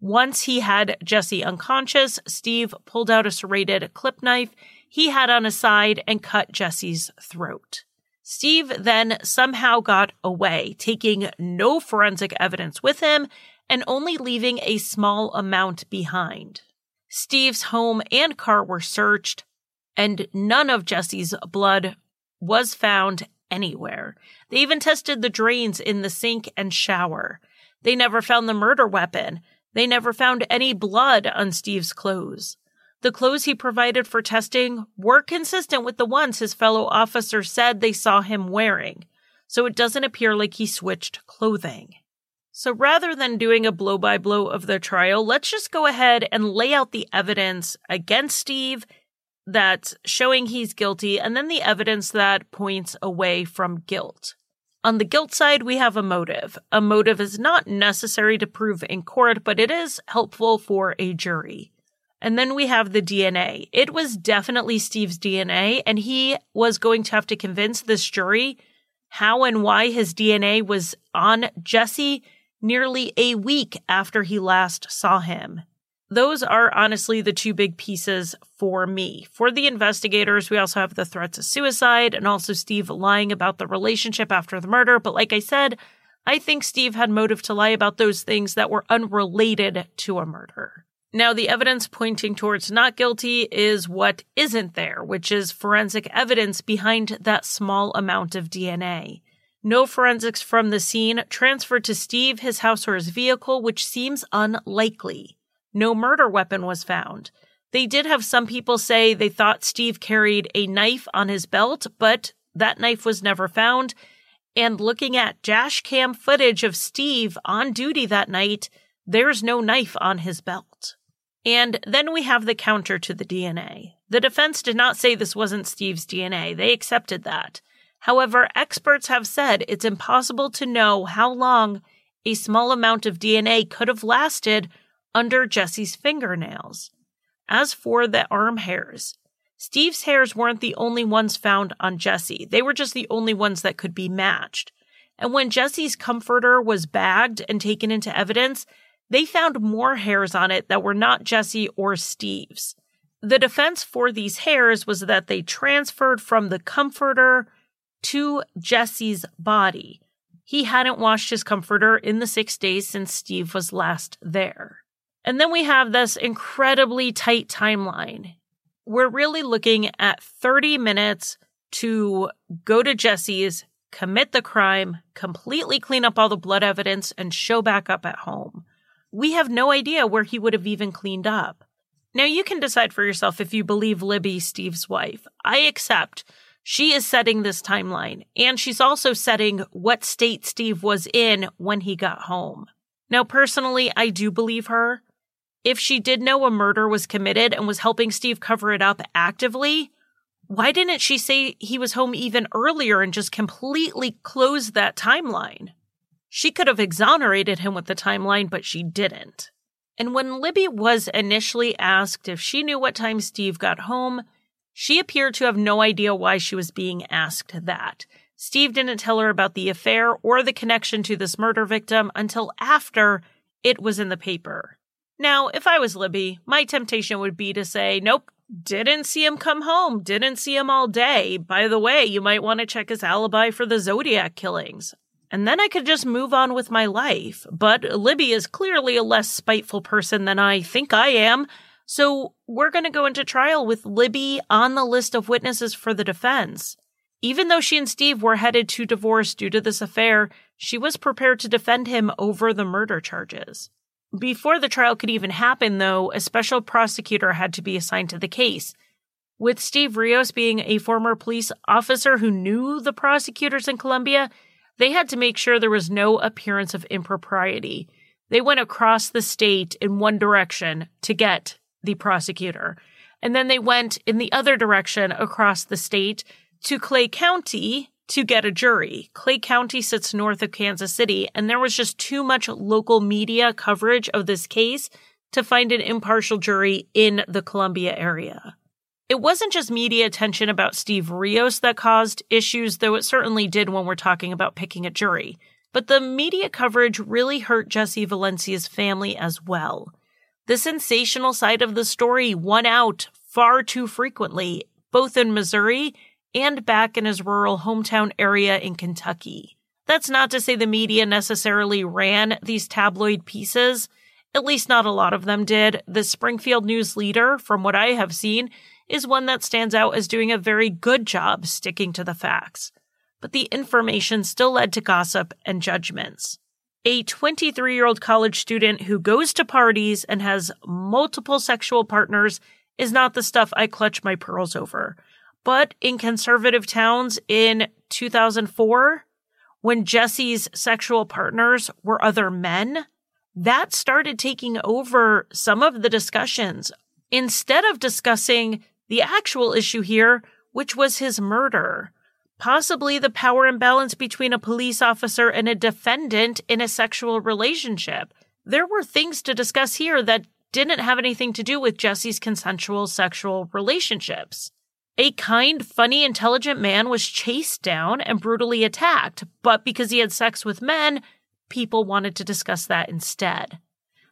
Once he had Jesse unconscious, Steve pulled out a serrated clip knife he had on his side and cut Jesse's throat. Steve then somehow got away, taking no forensic evidence with him and only leaving a small amount behind. Steve's home and car were searched, and none of Jesse's blood was found anywhere. They even tested the drains in the sink and shower. They never found the murder weapon, they never found any blood on Steve's clothes. The clothes he provided for testing were consistent with the ones his fellow officers said they saw him wearing, so it doesn't appear like he switched clothing. So rather than doing a blow by blow of the trial, let's just go ahead and lay out the evidence against Steve that's showing he's guilty and then the evidence that points away from guilt. On the guilt side, we have a motive. A motive is not necessary to prove in court, but it is helpful for a jury. And then we have the DNA. It was definitely Steve's DNA, and he was going to have to convince this jury how and why his DNA was on Jesse nearly a week after he last saw him those are honestly the two big pieces for me. For the investigators, we also have the threats of suicide and also Steve lying about the relationship after the murder. But like I said, I think Steve had motive to lie about those things that were unrelated to a murder. Now, the evidence pointing towards not guilty is what isn't there, which is forensic evidence behind that small amount of DNA. No forensics from the scene transferred to Steve, his house, or his vehicle, which seems unlikely no murder weapon was found. They did have some people say they thought Steve carried a knife on his belt, but that knife was never found. And looking at dash cam footage of Steve on duty that night, there's no knife on his belt. And then we have the counter to the DNA. The defense did not say this wasn't Steve's DNA. They accepted that. However, experts have said it's impossible to know how long a small amount of DNA could have lasted under Jesse's fingernails. As for the arm hairs, Steve's hairs weren't the only ones found on Jesse. They were just the only ones that could be matched. And when Jesse's comforter was bagged and taken into evidence, they found more hairs on it that were not Jesse or Steve's. The defense for these hairs was that they transferred from the comforter to Jesse's body. He hadn't washed his comforter in the six days since Steve was last there. And then we have this incredibly tight timeline. We're really looking at 30 minutes to go to Jesse's, commit the crime, completely clean up all the blood evidence, and show back up at home. We have no idea where he would have even cleaned up. Now, you can decide for yourself if you believe Libby, Steve's wife. I accept she is setting this timeline, and she's also setting what state Steve was in when he got home. Now, personally, I do believe her if she did know a murder was committed and was helping Steve cover it up actively, why didn't she say he was home even earlier and just completely close that timeline? She could have exonerated him with the timeline, but she didn't. And when Libby was initially asked if she knew what time Steve got home, she appeared to have no idea why she was being asked that. Steve didn't tell her about the affair or the connection to this murder victim until after it was in the paper. Now, if I was Libby, my temptation would be to say, nope, didn't see him come home, didn't see him all day. By the way, you might want to check his alibi for the Zodiac killings. And then I could just move on with my life. But Libby is clearly a less spiteful person than I think I am. So we're going to go into trial with Libby on the list of witnesses for the defense. Even though she and Steve were headed to divorce due to this affair, she was prepared to defend him over the murder charges. Before the trial could even happen, though, a special prosecutor had to be assigned to the case. With Steve Rios being a former police officer who knew the prosecutors in Columbia, they had to make sure there was no appearance of impropriety. They went across the state in one direction to get the prosecutor. And then they went in the other direction across the state to Clay County to get a jury. Clay County sits north of Kansas City, and there was just too much local media coverage of this case to find an impartial jury in the Columbia area. It wasn't just media attention about Steve Rios that caused issues, though it certainly did when we're talking about picking a jury. But the media coverage really hurt Jesse Valencia's family as well. The sensational side of the story won out far too frequently, both in Missouri and back in his rural hometown area in Kentucky. That's not to say the media necessarily ran these tabloid pieces. At least not a lot of them did. The Springfield News Leader, from what I have seen, is one that stands out as doing a very good job sticking to the facts. But the information still led to gossip and judgments a 23 year old college student who goes to parties and has multiple sexual partners is not the stuff I clutch my pearls over. But in conservative towns in 2004, when Jesse's sexual partners were other men, that started taking over some of the discussions. Instead of discussing the actual issue here, which was his murder, possibly the power imbalance between a police officer and a defendant in a sexual relationship. There were things to discuss here that didn't have anything to do with Jesse's consensual sexual relationships. A kind, funny, intelligent man was chased down and brutally attacked, but because he had sex with men, people wanted to discuss that instead.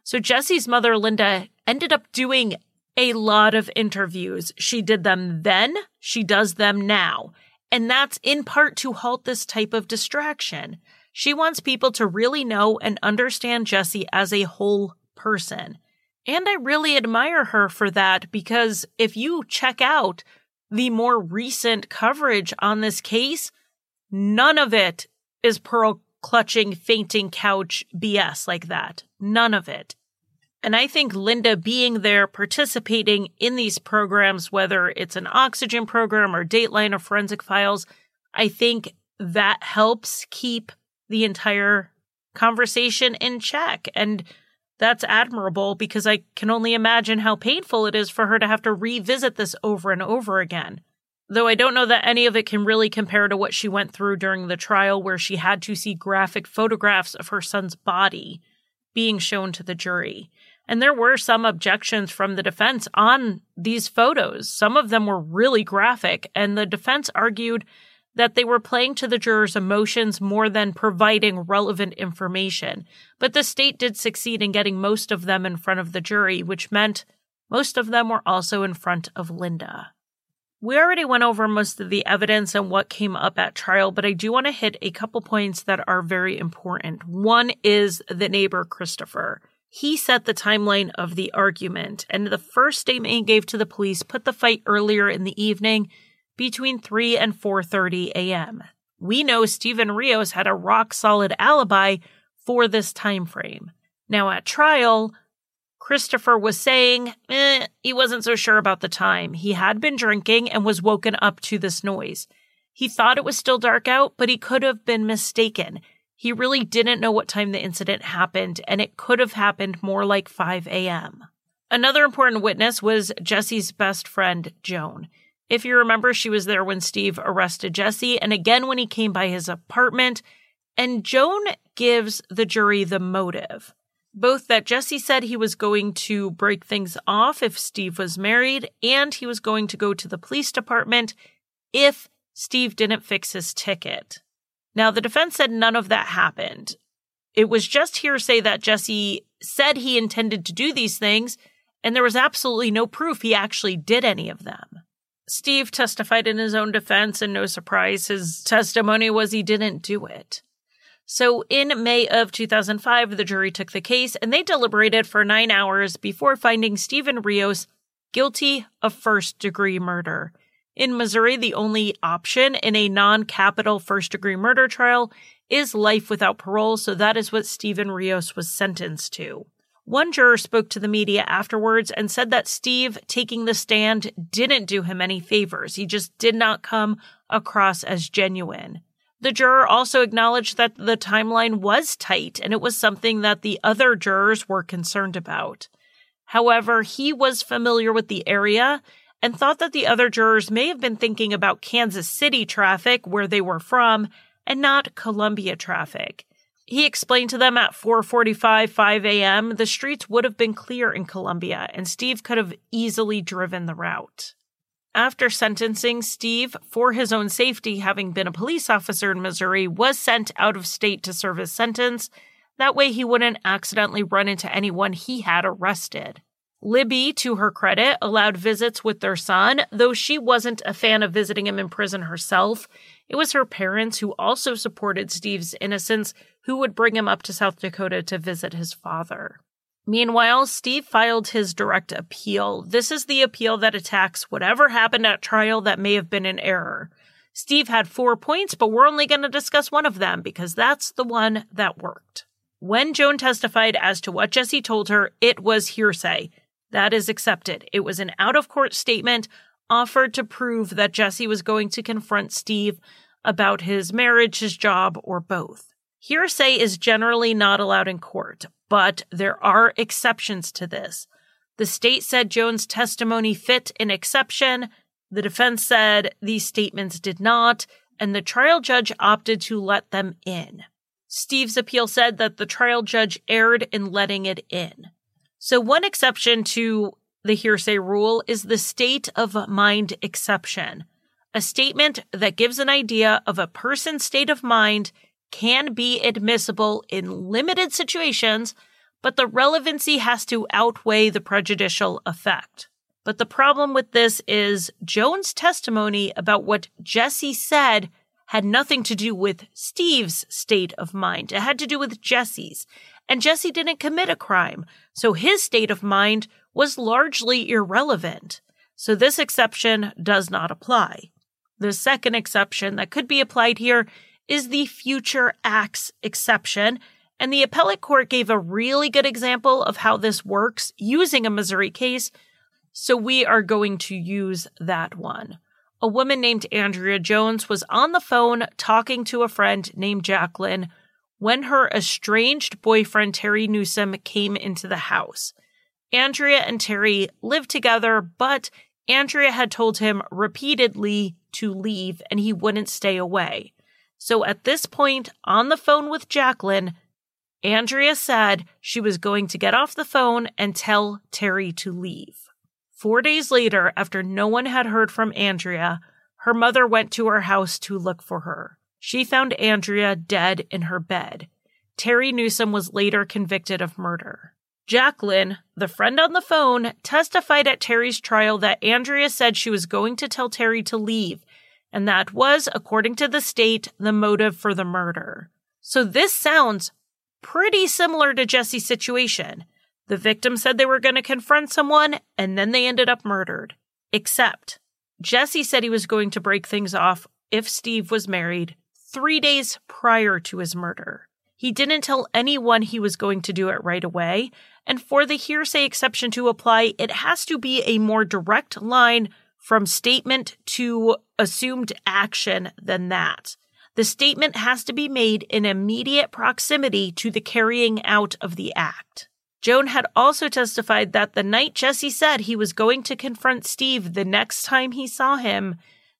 So Jesse's mother, Linda, ended up doing a lot of interviews. She did them then, she does them now. And that's in part to halt this type of distraction. She wants people to really know and understand Jesse as a whole person. And I really admire her for that because if you check out the more recent coverage on this case, none of it is pearl clutching, fainting couch BS like that. None of it. And I think Linda being there, participating in these programs, whether it's an oxygen program or Dateline or Forensic Files, I think that helps keep the entire conversation in check. And that's admirable because I can only imagine how painful it is for her to have to revisit this over and over again. Though I don't know that any of it can really compare to what she went through during the trial, where she had to see graphic photographs of her son's body being shown to the jury. And there were some objections from the defense on these photos. Some of them were really graphic, and the defense argued that they were playing to the jurors' emotions more than providing relevant information. But the state did succeed in getting most of them in front of the jury, which meant most of them were also in front of Linda. We already went over most of the evidence and what came up at trial, but I do want to hit a couple points that are very important. One is the neighbor, Christopher. He set the timeline of the argument, and the first statement he gave to the police put the fight earlier in the evening between 3 and 4:30 a.m. We know Steven Rios had a rock solid alibi for this time frame. Now at trial, Christopher was saying eh, he wasn't so sure about the time. He had been drinking and was woken up to this noise. He thought it was still dark out, but he could have been mistaken. He really didn't know what time the incident happened, and it could have happened more like 5 a.m. Another important witness was Jesse's best friend, Joan. If you remember, she was there when Steve arrested Jesse, and again when he came by his apartment. And Joan gives the jury the motive both that Jesse said he was going to break things off if Steve was married, and he was going to go to the police department if Steve didn't fix his ticket. Now, the defense said none of that happened. It was just hearsay that Jesse said he intended to do these things, and there was absolutely no proof he actually did any of them. Steve testified in his own defense, and no surprise, his testimony was he didn't do it. So in May of 2005, the jury took the case and they deliberated for nine hours before finding Steven Rios guilty of first degree murder. In Missouri, the only option in a non capital first degree murder trial is life without parole, so that is what Steven Rios was sentenced to. One juror spoke to the media afterwards and said that Steve taking the stand didn't do him any favors. He just did not come across as genuine. The juror also acknowledged that the timeline was tight and it was something that the other jurors were concerned about. However, he was familiar with the area and thought that the other jurors may have been thinking about Kansas City traffic where they were from and not Columbia traffic. He explained to them at 4:45 5 a.m. the streets would have been clear in Columbia and Steve could have easily driven the route. After sentencing, Steve, for his own safety, having been a police officer in Missouri, was sent out of state to serve his sentence. That way he wouldn't accidentally run into anyone he had arrested. Libby, to her credit, allowed visits with their son, though she wasn't a fan of visiting him in prison herself. It was her parents who also supported Steve's innocence who would bring him up to South Dakota to visit his father. Meanwhile, Steve filed his direct appeal. This is the appeal that attacks whatever happened at trial that may have been an error. Steve had four points, but we're only going to discuss one of them because that's the one that worked. When Joan testified as to what Jesse told her, it was hearsay. That is accepted. It was an out of court statement offered to prove that Jesse was going to confront Steve about his marriage, his job, or both. Hearsay is generally not allowed in court, but there are exceptions to this. The state said Joan's testimony fit an exception. The defense said these statements did not, and the trial judge opted to let them in. Steve's appeal said that the trial judge erred in letting it in. So, one exception to the hearsay rule is the state of mind exception, a statement that gives an idea of a person's state of mind can be admissible in limited situations, but the relevancy has to outweigh the prejudicial effect. But the problem with this is Joan's testimony about what Jesse said had nothing to do with Steve's state of mind. It had to do with Jesse's. And Jesse didn't commit a crime, so his state of mind was largely irrelevant. So this exception does not apply. The second exception that could be applied here is the future acts exception. And the appellate court gave a really good example of how this works using a Missouri case. So we are going to use that one. A woman named Andrea Jones was on the phone talking to a friend named Jacqueline when her estranged boyfriend Terry Newsom came into the house. Andrea and Terry lived together, but Andrea had told him repeatedly to leave and he wouldn't stay away. So at this point, on the phone with Jacqueline, Andrea said she was going to get off the phone and tell Terry to leave. Four days later, after no one had heard from Andrea, her mother went to her house to look for her. She found Andrea dead in her bed. Terry Newsom was later convicted of murder. Jacqueline, the friend on the phone, testified at Terry's trial that Andrea said she was going to tell Terry to leave and that was, according to the state, the motive for the murder. So this sounds pretty similar to Jesse's situation. The victim said they were going to confront someone, and then they ended up murdered. Except, Jesse said he was going to break things off if Steve was married three days prior to his murder. He didn't tell anyone he was going to do it right away, and for the hearsay exception to apply, it has to be a more direct line from statement to assumed action than that. The statement has to be made in immediate proximity to the carrying out of the act. Joan had also testified that the night Jesse said he was going to confront Steve the next time he saw him,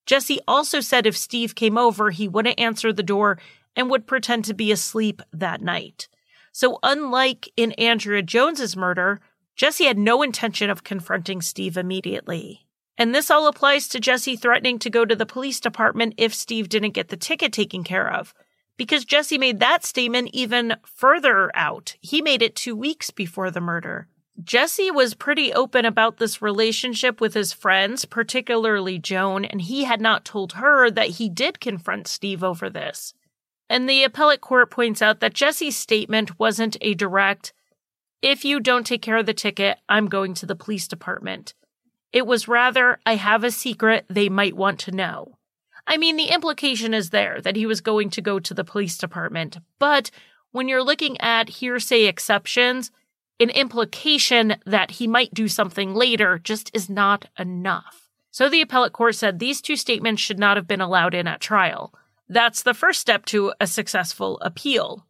Jesse also said if Steve came over, he wouldn't answer the door and would pretend to be asleep that night. So unlike in Andrea Jones's murder, Jesse had no intention of confronting Steve immediately. And this all applies to Jesse threatening to go to the police department if Steve didn't get the ticket taken care of. Because Jesse made that statement even further out. He made it two weeks before the murder. Jesse was pretty open about this relationship with his friends, particularly Joan, and he had not told her that he did confront Steve over this. And the appellate court points out that Jesse's statement wasn't a direct, if you don't take care of the ticket, I'm going to the police department. It was rather, I have a secret they might want to know. I mean, the implication is there that he was going to go to the police department, but when you're looking at hearsay exceptions, an implication that he might do something later just is not enough. So the appellate court said these two statements should not have been allowed in at trial. That's the first step to a successful appeal.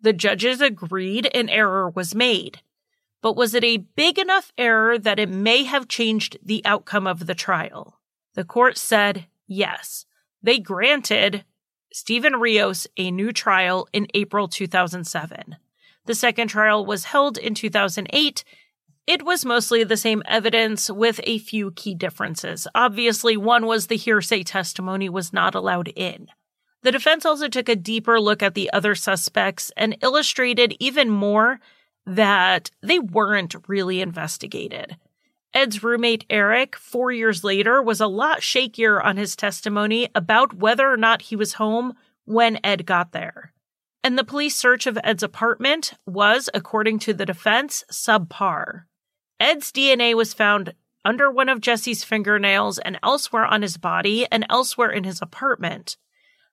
The judges agreed an error was made. But was it a big enough error that it may have changed the outcome of the trial? The court said yes. They granted Steven Rios a new trial in April 2007. The second trial was held in 2008. It was mostly the same evidence with a few key differences. Obviously, one was the hearsay testimony was not allowed in. The defense also took a deeper look at the other suspects and illustrated even more that they weren't really investigated. Ed's roommate Eric, four years later, was a lot shakier on his testimony about whether or not he was home when Ed got there and the police search of Ed's apartment was, according to the defense, subpar. Ed's DNA was found under one of Jesse's fingernails and elsewhere on his body and elsewhere in his apartment.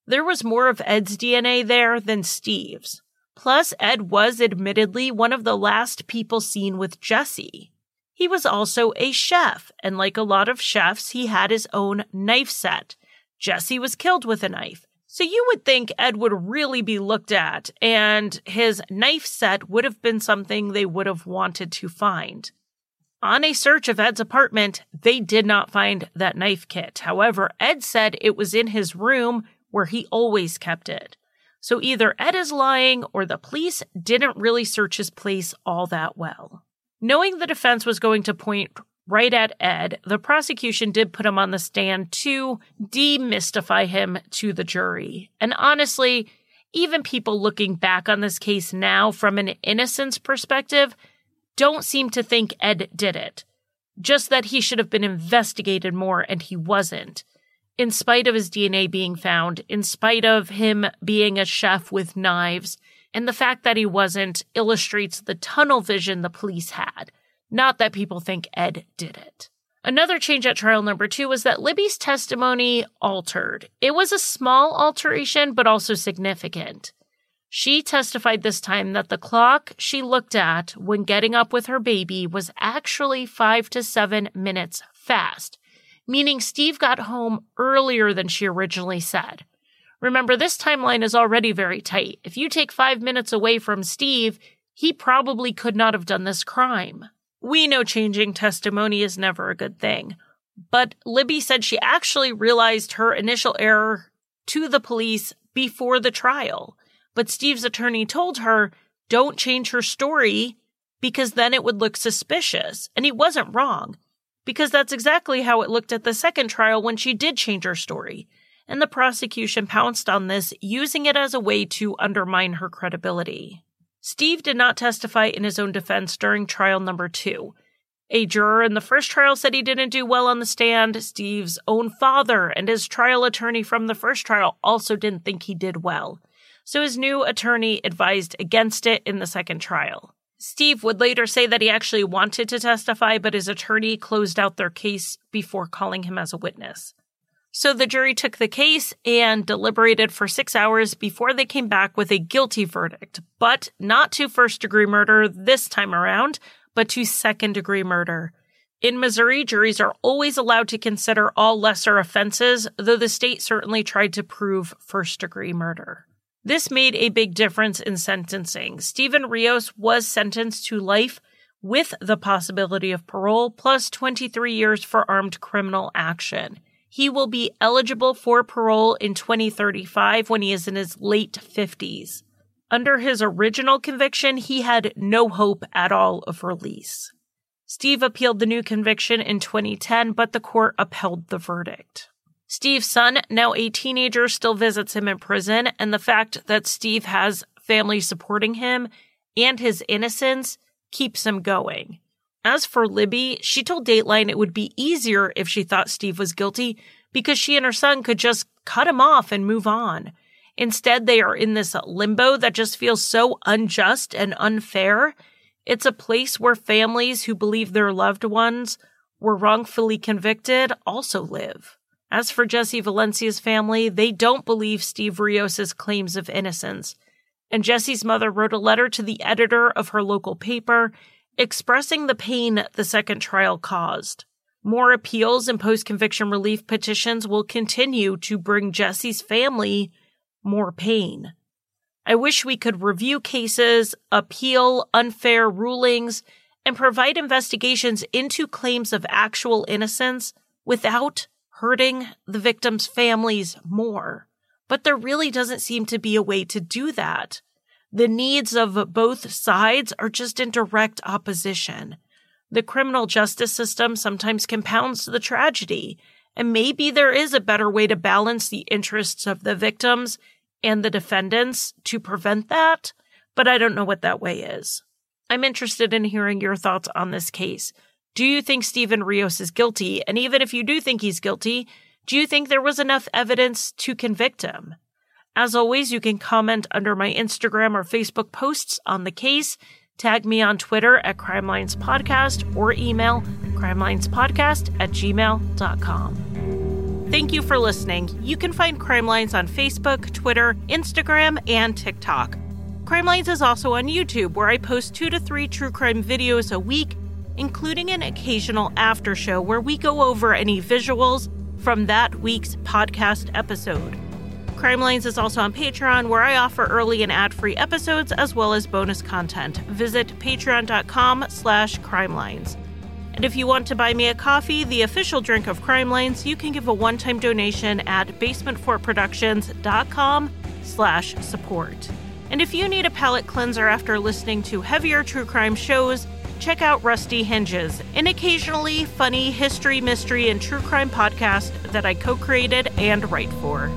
There was more of Ed's DNA there than Steve's. Plus, Ed was admittedly one of the last people seen with Jesse. He was also a chef, and like a lot of chefs, he had his own knife set. Jesse was killed with a knife. So you would think Ed would really be looked at, and his knife set would have been something they would have wanted to find. On a search of Ed's apartment, they did not find that knife kit. However, Ed said it was in his room where he always kept it. So either Ed is lying or the police didn't really search his place all that well. Knowing the defense was going to point right at Ed, the prosecution did put him on the stand to demystify him to the jury. And honestly, even people looking back on this case now from an innocence perspective don't seem to think Ed did it. Just that he should have been investigated more and he wasn't. In spite of his DNA being found, in spite of him being a chef with knives, and the fact that he wasn't illustrates the tunnel vision the police had. Not that people think Ed did it. Another change at trial number two was that Libby's testimony altered. It was a small alteration, but also significant. She testified this time that the clock she looked at when getting up with her baby was actually five to seven minutes fast, meaning Steve got home earlier than she originally said. Remember, this timeline is already very tight. If you take five minutes away from Steve, he probably could not have done this crime. We know changing testimony is never a good thing, but Libby said she actually realized her initial error to the police before the trial. But Steve's attorney told her, don't change her story because then it would look suspicious. And he wasn't wrong because that's exactly how it looked at the second trial when she did change her story. And the prosecution pounced on this, using it as a way to undermine her credibility. Steve did not testify in his own defense during trial number two. A juror in the first trial said he didn't do well on the stand. Steve's own father and his trial attorney from the first trial also didn't think he did well. So his new attorney advised against it in the second trial. Steve would later say that he actually wanted to testify, but his attorney closed out their case before calling him as a witness. So the jury took the case and deliberated for six hours before they came back with a guilty verdict, but not to first degree murder this time around, but to second degree murder. In Missouri, juries are always allowed to consider all lesser offenses, though the state certainly tried to prove first degree murder. This made a big difference in sentencing. Steven Rios was sentenced to life with the possibility of parole plus 23 years for armed criminal action he will be eligible for parole in 2035 when he is in his late 50s. Under his original conviction, he had no hope at all of release. Steve appealed the new conviction in 2010, but the court upheld the verdict. Steve's son, now a teenager, still visits him in prison, and the fact that Steve has family supporting him and his innocence keeps him going. As for Libby, she told Dateline it would be easier if she thought Steve was guilty because she and her son could just cut him off and move on. Instead, they are in this limbo that just feels so unjust and unfair. It's a place where families who believe their loved ones were wrongfully convicted also live. As for Jesse Valencia's family, they don't believe Steve Rios' claims of innocence. And Jesse's mother wrote a letter to the editor of her local paper expressing the pain the second trial caused. More appeals and post conviction relief petitions will continue to bring Jesse's family more pain. I wish we could review cases, appeal unfair rulings, and provide investigations into claims of actual innocence without hurting the victims' families more. But there really doesn't seem to be a way to do that. The needs of both sides are just in direct opposition. The criminal justice system sometimes compounds the tragedy, and maybe there is a better way to balance the interests of the victims and the defendants to prevent that, but I don't know what that way is. I'm interested in hearing your thoughts on this case. Do you think Steven Rios is guilty? And even if you do think he's guilty, do you think there was enough evidence to convict him? As always, you can comment under my Instagram or Facebook posts on the case, tag me on Twitter at Crimelines Podcast, or email crimelinespodcast at gmail.com. Thank you for listening. You can find Crimelines on Facebook, Twitter, Instagram, and TikTok. Crimelines is also on YouTube, where I post two to three true crime videos a week, including an occasional after show where we go over any visuals from that week's podcast episode. Crimelines is also on Patreon, where I offer early and ad-free episodes as well as bonus content. Visit patreon.com slash crimelines. And if you want to buy me a coffee, the official drink of Crimelines, you can give a one-time donation at basementfortproductions.com slash support. And if you need a palate cleanser after listening to heavier true crime shows, check out Rusty Hinges, an occasionally funny history, mystery, and true crime podcast that I co created and write for.